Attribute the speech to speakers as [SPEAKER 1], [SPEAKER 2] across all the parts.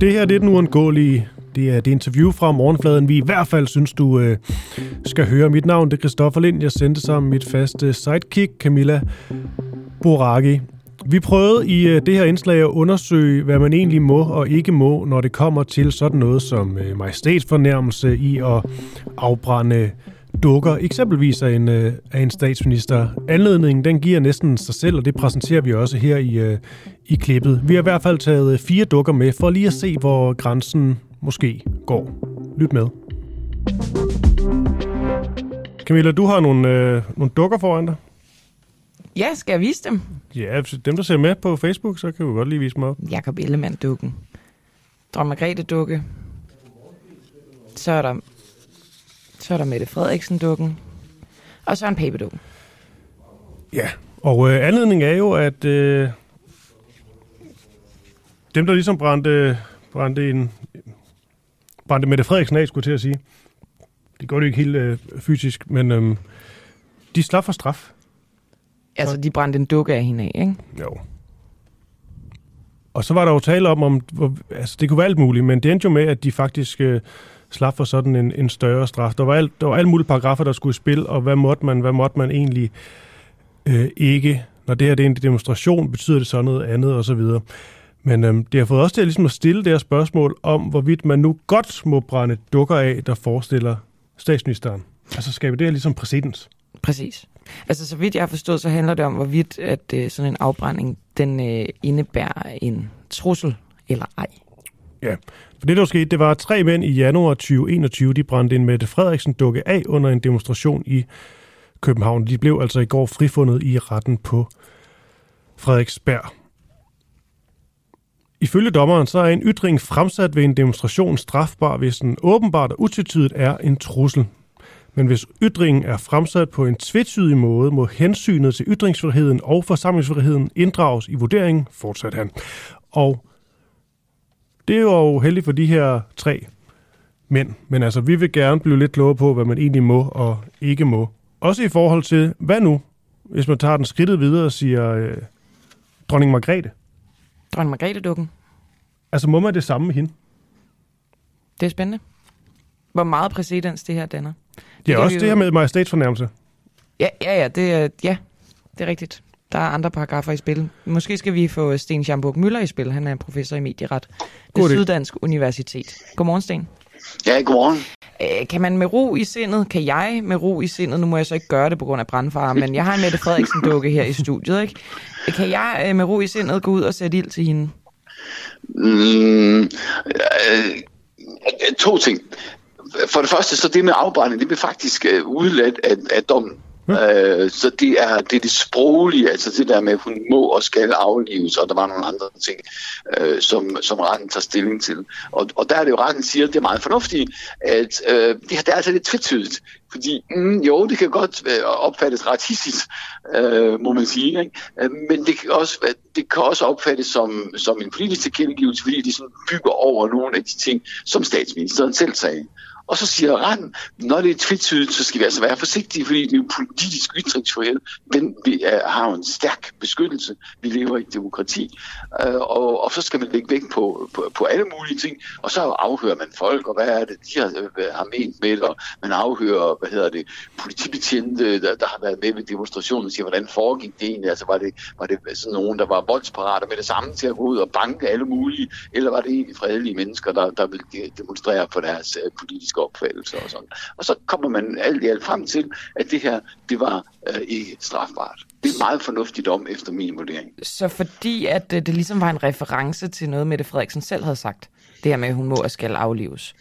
[SPEAKER 1] Det her det er den uundgåelige. Det er et interview fra Morgenfladen, vi i hvert fald synes, du øh, skal høre. Mit navn det er Christoffer Lind. Jeg sendte sammen mit faste sidekick, Camilla Boraki. Vi prøvede i øh, det her indslag at undersøge, hvad man egentlig må og ikke må, når det kommer til sådan noget som øh, majestætsfornærmelse i at afbrænde dukker, eksempelvis af en, øh, af en statsminister. Anledningen, den giver næsten sig selv, og det præsenterer vi også her i, øh, i klippet. Vi har i hvert fald taget fire dukker med, for lige at se, hvor grænsen måske går. Lyt med. Camilla, du har nogle, øh, nogle dukker foran dig.
[SPEAKER 2] Ja, skal jeg vise dem?
[SPEAKER 1] Ja, dem der ser med på Facebook, så kan du godt lige vise dem op.
[SPEAKER 2] Jakob Ellemann-dukken. Dronning Margrethe-dukke. Så er der, så er der Mette Frederiksen-dukken. Og så en Pape-dukken.
[SPEAKER 1] Ja, og øh, anledningen er jo, at øh, dem, der ligesom brændte, brændte, en, brændte Mette Frederiksen af, skulle jeg til at sige. Det går det ikke helt øh, fysisk, men øh, de slap for straf.
[SPEAKER 2] Altså, de brændte en dukke af hende af, ikke?
[SPEAKER 1] Jo. Og så var der jo tale om, om altså det kunne være alt muligt, men det endte jo med, at de faktisk øh, slap for sådan en, en større straf. Der var, alt, der var alle mulige paragrafer, der skulle i spil, og hvad måtte man, hvad måtte man egentlig øh, ikke. Når det her det er en demonstration, betyder det så noget andet, og så videre. Men øh, det har fået også til at, ligesom at stille det her spørgsmål om, hvorvidt man nu godt må brænde dukker af, der forestiller statsministeren. Altså skaber det her ligesom præcedens.
[SPEAKER 2] Præcis. Altså, så vidt jeg har forstået, så handler det om, hvorvidt at øh, sådan en afbrænding, den øh, indebærer en trussel eller ej.
[SPEAKER 1] Ja, for det der skete, det var at tre mænd i januar 2021, de brændte en Mette Frederiksen dukke af under en demonstration i København. De blev altså i går frifundet i retten på Frederiksberg. Ifølge dommeren så er en ytring fremsat ved en demonstration strafbar, hvis den åbenbart og utvetydigt er en trussel. Men hvis ytringen er fremsat på en tvetydig måde, må hensynet til ytringsfriheden og forsamlingsfriheden inddrages i vurderingen, fortsat han. Og det er jo heldigt for de her tre mænd, men altså vi vil gerne blive lidt klogere på, hvad man egentlig må og ikke må. Også i forhold til, hvad nu, hvis man tager den skridtet videre og siger øh, dronning Margrethe.
[SPEAKER 2] Dronning Margrethe-dukken.
[SPEAKER 1] Altså må man det samme med hende?
[SPEAKER 2] Det er spændende. Hvor meget præcedens det her danner.
[SPEAKER 1] Det er også det her med majestætsfornærmelse.
[SPEAKER 2] Ja, ja, ja, det er, ja, det er rigtigt. Der er andre paragrafer i spil. Måske skal vi få Sten Schamburg Møller i spil. Han er professor i medieret ved. Syddansk Universitet. Godmorgen, Sten.
[SPEAKER 3] Ja, godmorgen.
[SPEAKER 2] Øh, Kan man med ro i sindet, kan jeg med ro i sindet, nu må jeg så ikke gøre det på grund af brandfare, men jeg har en Mette Frederiksen dukke her i studiet, ikke? Kan jeg øh, med ro i sindet gå ud og sætte ild til hende?
[SPEAKER 3] Mm, øh, to ting. For det første, så det med afbrænding, det blev faktisk øh, udladt af, af dommen. Øh, så det er, det er det sproglige, altså det der med, at hun må og skal aflives, og der var nogle andre ting, øh, som, som retten tager stilling til. Og, og der er det jo, retten siger, at det er meget fornuftigt, at øh, det, det er altså lidt tvetydigt. Fordi mm, jo, det kan godt øh, opfattes racistisk, øh, må man sige, ikke? Øh, men det kan, også, øh, det kan også opfattes som, som en politisk tilkendegivelse, fordi de sådan bygger over nogle af de ting, som statsministeren selv sagde. Og så siger retten, når det er tvetydigt, så skal vi altså være forsigtige, fordi det er jo politisk ytringsfrihed. Den vi, øh, har en stærk beskyttelse. Vi lever i et demokrati. Øh, og, og så skal man lægge vægt på, på, på alle mulige ting. Og så afhører man folk, og hvad er det, de har, øh, har ment med det. Og man afhører, hvad hedder det, politibetjente, der, der har været med ved demonstrationen, og siger, hvordan foregik det egentlig? Altså var det, var det sådan nogen, der var voldsparater med det samme til at gå ud og banke alle mulige? Eller var det egentlig fredelige mennesker, der, der ville demonstrere for deres politiske politiske opfattelse og sådan. Og så kommer man alt i alt frem til, at det her, det var øh, ikke strafbart. Det er meget fornuftigt om efter min vurdering.
[SPEAKER 2] Så fordi at øh, det ligesom var en reference til noget, Mette Frederiksen selv havde sagt, det her med, at hun må og skal aflives,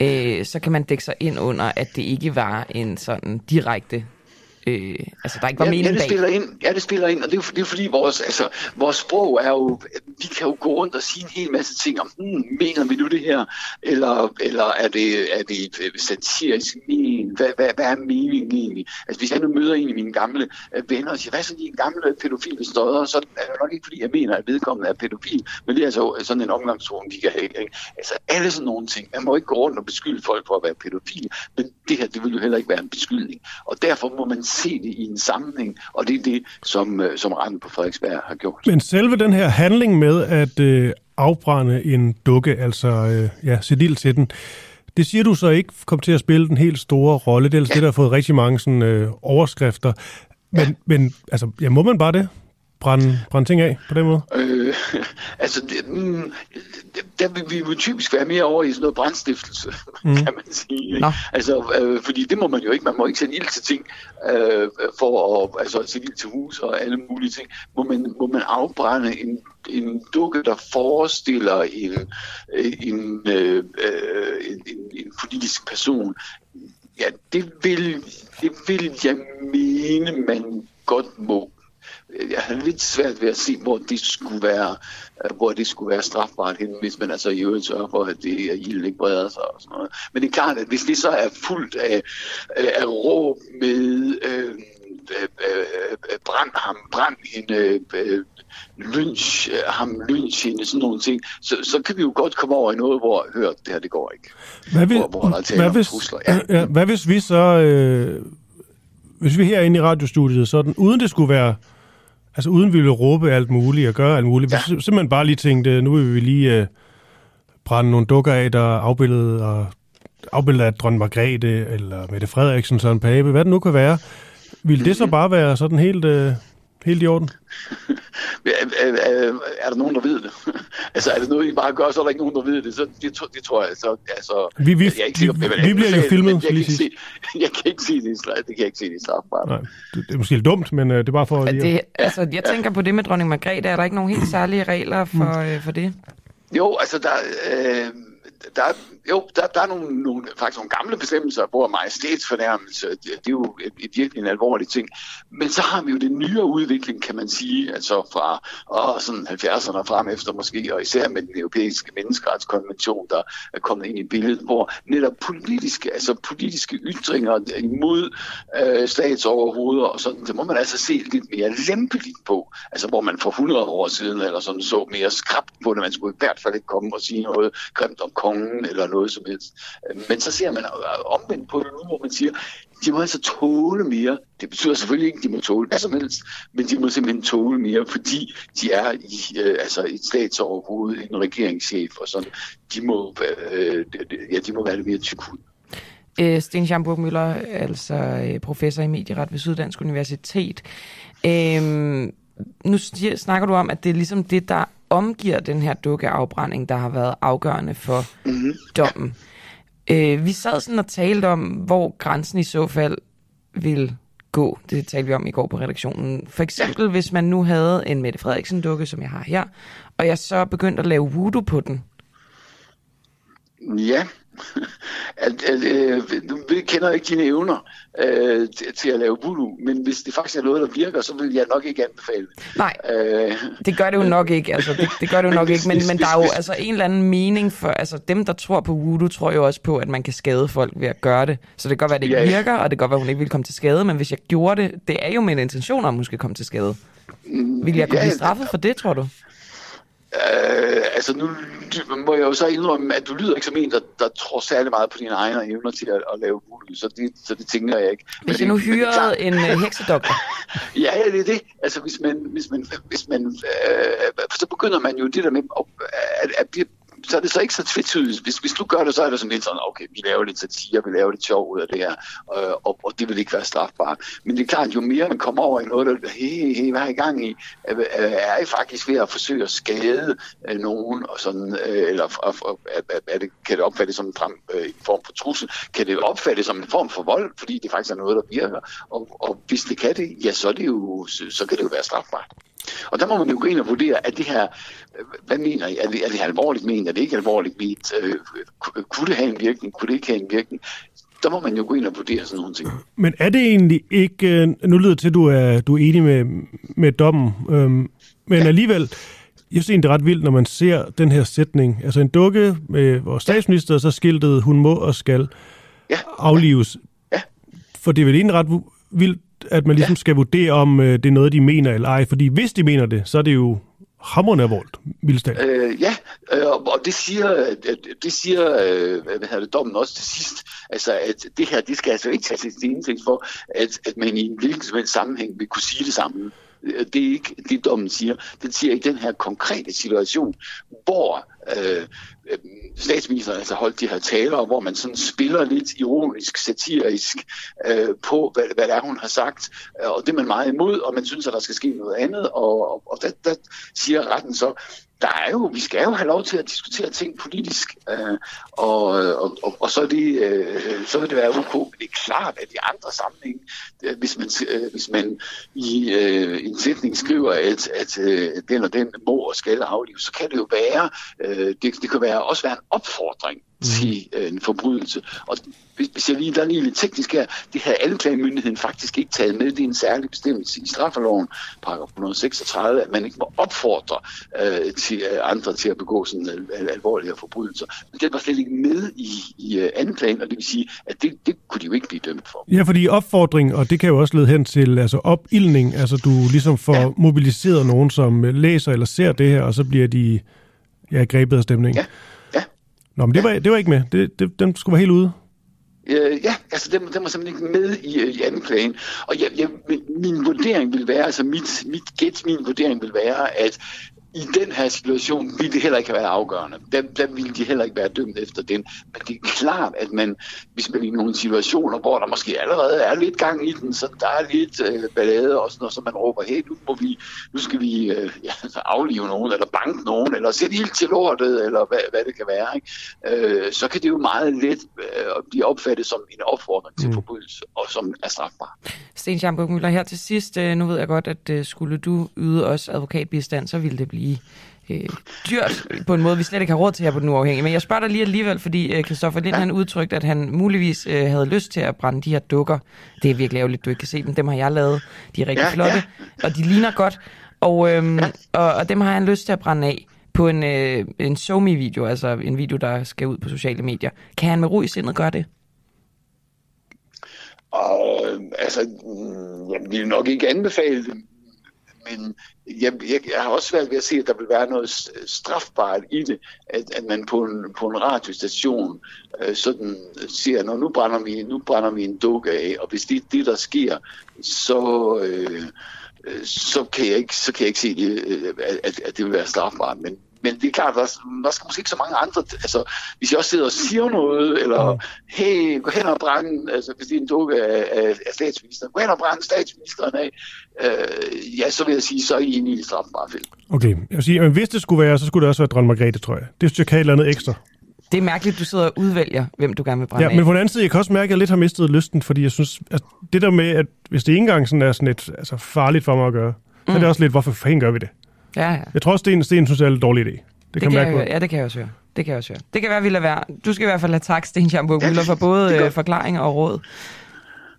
[SPEAKER 2] øh, så kan man dække sig ind under, at det ikke var en sådan direkte Øh, altså, der ikke var
[SPEAKER 3] ja,
[SPEAKER 2] mening
[SPEAKER 3] ja, det
[SPEAKER 2] bag.
[SPEAKER 3] spiller ind. Ja, det spiller ind, og det er det er fordi vores, altså, vores sprog er jo de kan jo gå rundt og sige en hel masse ting om, hmm, mener vi nu det her, eller, eller er det, er det øh, satirisk men? Hvad, hvad, hvad er meningen egentlig? Altså hvis jeg nu møder en af mine gamle øh, venner og siger, hvad er så de gamle pædofile støder, så er det nok ikke fordi, jeg mener, at vedkommende er pædofil, men det er altså sådan en omgangstone, de kan have. Ikke? Altså alle sådan nogle ting. Man må ikke gå rundt og beskylde folk for at være pædofile, men det her, det vil jo heller ikke være en beskyldning. Og derfor må man se det i en sammenhæng, og det er det, som, øh, som retten på Frederiksberg har gjort.
[SPEAKER 1] Men selve den her handling med at øh, afbrænde en dukke, altså øh, ja, sætte til den, det siger du så ikke kom til at spille den helt store rolle. Det er altså det, der har fået rigtig mange sådan, øh, overskrifter. Men, ja. men altså, ja, må man bare det? brænde, brænde ting af på den måde? Øh,
[SPEAKER 3] altså, det, mm, der vil vi jo typisk være mere over i sådan noget brændstiftelse, mm. kan man sige. Nå. Altså, øh, fordi det må man jo ikke. Man må ikke sætte ild til ting øh, for at altså, sætte ild til hus og alle mulige ting. Må man, må man afbrænde en, en dukke, der forestiller en, en, øh, en, en, en politisk person? Ja, det vil, det vil jeg mene, man godt må jeg har lidt svært ved at se, hvor det skulle være, øh, hvor det skulle være strafbart hen, hvis man altså i øvrigt sørger for, at det at ilden ikke breder sig og sådan noget. Men det er klart, at hvis det så er fuldt af, af råb med øh, øh, øh, brænd ham, brænd hende, øh, lynch ham, lynch hende, sådan nogle ting, så, så kan vi jo godt komme over i noget, hvor, hør, det her, det går ikke.
[SPEAKER 1] Hvad, vil, hvor, hvor der hvad, hvis, trusler. Ja. Ja, hvad hvis vi så, øh, hvis vi herinde i radiostudiet, sådan, uden det skulle være Altså uden vi ville råbe alt muligt og gøre alt muligt. Ja. Vi simpelthen bare lige tænkte, nu vil vi lige uh, brænde nogle dukker af, der er afbildet, og afbildet af dronning Margrethe, eller Mette Frederiksen, Søren Pape, hvad det nu kan være. Vil det så bare være sådan helt, uh, helt i orden?
[SPEAKER 3] er, er, er der nogen, der ved det? altså, er det noget, I bare gør, så er der ikke nogen, der ved det? Så det, det tror jeg. Så, altså,
[SPEAKER 1] vi, vi, jeg er ikke sikker, vi, vi, vi bliver jo filmet,
[SPEAKER 3] jeg, kan ikke se, jeg kan ikke se det, det kan jeg ikke se det i strafbart. Nej,
[SPEAKER 1] det, det er måske lidt dumt, men uh, det er bare for...
[SPEAKER 2] At det, altså, jeg tænker på det med dronning Margrethe. Er der ikke nogen helt særlige regler for, mm. uh, for det?
[SPEAKER 3] Jo, altså der... Øh, der, jo, der, der er nogle, nogle, faktisk nogle gamle bestemmelser, hvor majestætsfornærmelse, det, det er jo et, et virkelig en alvorlig ting. Men så har vi jo den nyere udvikling, kan man sige, altså fra åh, sådan 70'erne frem efter måske, og især med den europæiske menneskeretskonvention, der er kommet ind i billedet, hvor netop politiske, altså politiske ytringer imod øh, statsoverhoveder og sådan, det må man altså se lidt mere lempeligt på. Altså hvor man for 100 år siden eller sådan så mere skrabt på det. Man skulle i hvert fald ikke komme og sige noget grimt om kongen eller noget som helst. Øh, men så ser man omvendt på det nu, hvor man siger, de må altså tåle mere. Det betyder selvfølgelig ikke, at de må tåle hvad som helst, men de må simpelthen tåle mere, fordi de er i øh, altså et statsoverhoved, en regeringschef og sådan. De må, øh, ja, de må være lidt mere tyk ud.
[SPEAKER 2] Øh, Sten Schamburg Møller, altså øh, professor i medieret ved Syddansk Universitet. Øh, nu snakker du om, at det er ligesom det, der omgiver den her dukkeafbrænding, der har været afgørende for mm-hmm. dommen. Øh, vi sad sådan og talte om, hvor grænsen i så fald vil gå. Det talte vi om i går på redaktionen. For eksempel, ja. hvis man nu havde en Mette Frederiksen-dukke, som jeg har her, og jeg så begyndte at lave voodoo på den.
[SPEAKER 3] Ja, øh, vi kender ikke dine evner øh, til, at lave voodoo, men hvis det faktisk er noget, der virker, så vil jeg nok ikke anbefale
[SPEAKER 2] Nej, øh, det gør det jo nok ikke. Altså, det, det gør det jo nok ikke, men, men der er jo altså en eller anden mening for, altså dem, der tror på voodoo, tror jo også på, at man kan skade folk ved at gøre det. Så det kan godt være, at det ikke ja, virker, og det kan godt være, at hun ikke vil komme til skade, men hvis jeg gjorde det, det er jo en intention om, at hun skal komme til skade. Vil jeg kunne ja, blive straffet for det, tror du?
[SPEAKER 3] Øh, altså nu må jeg jo så indrømme, at du lyder ikke som en, der, der tror særlig meget på dine egne evner til at, at lave voodoo, så det, så det tænker jeg ikke.
[SPEAKER 2] Hvis jeg nu hyrede en uh, heksedoktor?
[SPEAKER 3] ja, ja, det er det. Altså hvis man, hvis man, hvis man øh, så begynder man jo det der med at, at, at så er det så ikke så tvetydigt. Hvis, hvis du gør det, så er det sådan lidt sådan, okay, vi laver lidt satire, vi laver lidt sjov ud af det her, øh, og, og det vil ikke være strafbart. Men det er klart, jo mere man kommer over i noget, der hey, hey, hvad er i gang i, er I faktisk ved at forsøge at skade øh, nogen, og sådan, øh, eller er, er det, kan det opfattes som en, frem, øh, en form for trussel? Kan det opfattes som en form for vold, fordi det faktisk er noget, der virker? Og, og hvis det kan det, ja, så, er det jo, så, så kan det jo være strafbart. Og der må man jo gå ind og vurdere, at det her, hvad mener I, er det, er det alvorligt ment, er det ikke alvorligt ment, øh, kunne det have en virkning, kunne det ikke have en virkning? Der må man jo gå ind og vurdere sådan nogle ting.
[SPEAKER 1] Men er det egentlig ikke, øh, nu lyder det til, at du er, du er enig med, med dommen, øhm, men ja. alligevel, jeg synes det er ret vildt, når man ser den her sætning. Altså en dukke med vores statsminister, så skiltet, hun må og skal
[SPEAKER 3] Ja.
[SPEAKER 1] aflives.
[SPEAKER 3] Ja.
[SPEAKER 1] For det er vel egentlig ret vildt, at man ligesom
[SPEAKER 3] Ja.
[SPEAKER 1] skal vurdere, om øh, det er noget, de mener eller ej. Fordi hvis de mener det, så er det jo hammerende alvorligt, Mildstad.
[SPEAKER 3] Øh, ja, øh, og det siger, at- det siger øh, hvad hedder det, dommen også til sidst, altså at det her, det skal altså ikke tage til indtægt for, at, at man i en hvilken som helst sammenhæng vil kunne sige det samme. Øh, det er ikke det, dommen siger. Den siger i den her konkrete situation, hvor øh, øh statsministeren altså holdt de her taler, hvor man sådan spiller lidt ironisk, satirisk øh, på, hvad, hvad det er, hun har sagt, øh, og det er man meget imod, og man synes, at der skal ske noget andet, og, og, og der, der siger retten så, der er jo, vi skal jo have lov til at diskutere ting politisk, øh, og, og, og, og så, er det, øh, så vil det være ok. Men det er klart, at i andre sammenhæng, øh, hvis man, øh, hvis man i øh, en sætning skriver, at, at øh, den og den må og skal aflives, så kan det jo være, øh, det, det kan være, også være en opfordring til øh, en forbrydelse. Og hvis, hvis jeg lige, der er lige lidt teknisk her, det havde anklagemyndigheden faktisk ikke taget med. Det er en særlig bestemmelse i straffeloven, paragraf 136, at man ikke må opfordre øh, til øh, andre til at begå sådan al- al- alvorlige forbrydelser. Men det var slet ikke med i, i øh, anklagen, og det vil sige, at det, det kunne de jo ikke blive dømt for.
[SPEAKER 1] Ja, fordi opfordring, og det kan jo også lede hen til altså opildning, altså du ligesom får ja. Mobiliseret nogen, som øh, læser eller ser det her, og så bliver de ja, grebet af stemning.
[SPEAKER 3] Ja, ja.
[SPEAKER 1] Nå, men det var, det var ikke med. Det, det, den skulle være helt ude.
[SPEAKER 3] Øh, ja, altså den, den var simpelthen ikke med i, øh, i anklagen. Og jeg, jeg, min, min vurdering vil være, altså mit, mit gæt, min vurdering vil være, at i den her situation ville det heller ikke have været afgørende. Der, der ville de heller ikke være dømt efter den. Men det er klart, at man, hvis man i nogle situationer, hvor der måske allerede er lidt gang i den, så der er lidt øh, ballade og sådan noget, så man råber, hey, nu, må vi, nu skal vi øh, ja, aflive nogen, eller banke nogen, eller sætte ild til lortet, eller hvad, hvad det kan være. Ikke? Øh, så kan det jo meget let øh, blive opfattet som en opfordring til
[SPEAKER 1] Mm.
[SPEAKER 3] forbrydelse, og som er strafbar.
[SPEAKER 2] Sten Schamburg Møller, her til sidst, øh, nu ved jeg godt, at øh, skulle du yde os advokatbistand, så ville det blive øh, dyrt på en måde, vi slet ikke har råd til her på den uafhængige. Men jeg spørger dig lige alligevel, fordi øh, Christoffer Lind, ja. han udtrykte, at han muligvis øh, havde lyst til at brænde de her dukker. Det er virkelig ærgerligt, du ikke kan se dem. Dem har jeg lavet. De er rigtig
[SPEAKER 3] Ja,
[SPEAKER 2] flotte,
[SPEAKER 3] ja.
[SPEAKER 2] og de ligner godt. Og, øhm, og, og dem har han lyst til at brænde af på en, øh, en SoMe-video, altså en video, der skal ud på sociale medier. Kan han med ro i sindet gøre det?
[SPEAKER 3] Og øh, altså, mm, jeg vil nok ikke anbefale det, men jeg, jeg, jeg har også svært ved at se, at der vil være noget strafbart i det, at, at man på en, på en radiostation øh, sådan siger, Nå, nu brænder vi, nu brænder vi en dukke af, og hvis det er det, der sker, så, øh, øh så, kan jeg ikke, så kan jeg ikke se, det, øh, at, at det vil være strafbart. Men, men det er klart, der, der skal måske ikke så mange andre... Altså, hvis jeg også sidder og siger noget, eller hey, gå hen og brænde, altså hvis det er en dukke af, af, af statsministeren, gå hen og brænde statsministeren af, øh, ja, så vil jeg sige, så er I inde i felt.
[SPEAKER 1] Okay, jeg vil sige, men hvis det skulle være, så skulle det også være dronning Margrethe, tror jeg. Det synes jeg kan et eller andet ekstra.
[SPEAKER 2] Det er mærkeligt, du sidder og udvælger, hvem du gerne vil brænde
[SPEAKER 1] Ja,
[SPEAKER 2] af.
[SPEAKER 1] men på den anden side, jeg kan også mærke, at jeg lidt har mistet lysten, fordi jeg synes, at det der med, at hvis det ikke engang sådan er sådan et, altså farligt for mig at gøre, så er det også lidt, hvorfor fanden gør vi det?
[SPEAKER 2] Ja, ja.
[SPEAKER 1] Jeg tror også, Sten, Sten synes, det er en dårlig idé. Det,
[SPEAKER 2] Det
[SPEAKER 1] kan
[SPEAKER 2] kan jeg, høre. ja, det kan jeg også høre. Det kan jeg også høre. Det kan være, vi lader være. Du skal i hvert fald have tak, Sten Schamburg Müller, for både øh, forklaringer og råd.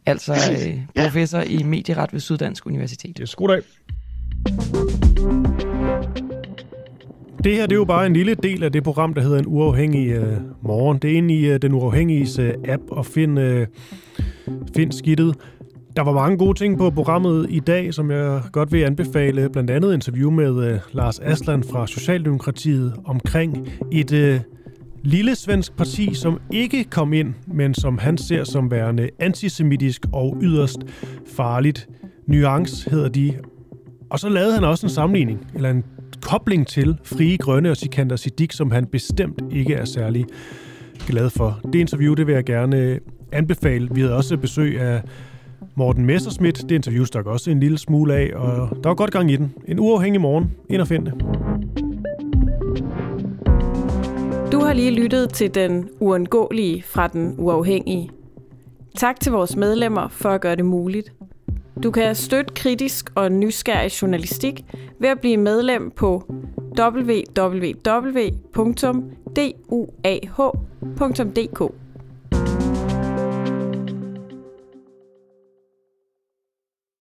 [SPEAKER 2] Altså øh,
[SPEAKER 3] Ja.
[SPEAKER 2] professor i medieret ved Syddansk Universitet.
[SPEAKER 1] Yes, goddag. Det her det er jo bare en lille del af det program, der hedder En Uafhængig øh, Morgen. Det er inde i øh, Den Uafhængiges øh, app og find, øh, find skidtet. Der var mange gode ting på programmet i dag, som jeg godt vil anbefale. Blandt andet interview med uh, Lars Aslan fra Socialdemokratiet omkring et uh, lille svensk parti, som ikke kom ind, men som han ser som værende antisemitisk og yderst farligt. Nuance hedder de. Og så lavede han også en sammenligning, eller en kobling til Frie Grønne og Sikander Siddiq, som han bestemt ikke er særlig glad for. Det interview, det vil jeg gerne øh, anbefale. Vi havde også besøg af Morten Messerschmidt. Det interview der også en lille smule af, og der var godt gang i den. En uafhængig morgen. Ind og find det.
[SPEAKER 4] Du har lige lyttet til den uundgåelige fra den uafhængige. Tak til vores medlemmer for at gøre det muligt. Du kan støtte kritisk og nysgerrig journalistik ved at blive medlem på www.duah.dk.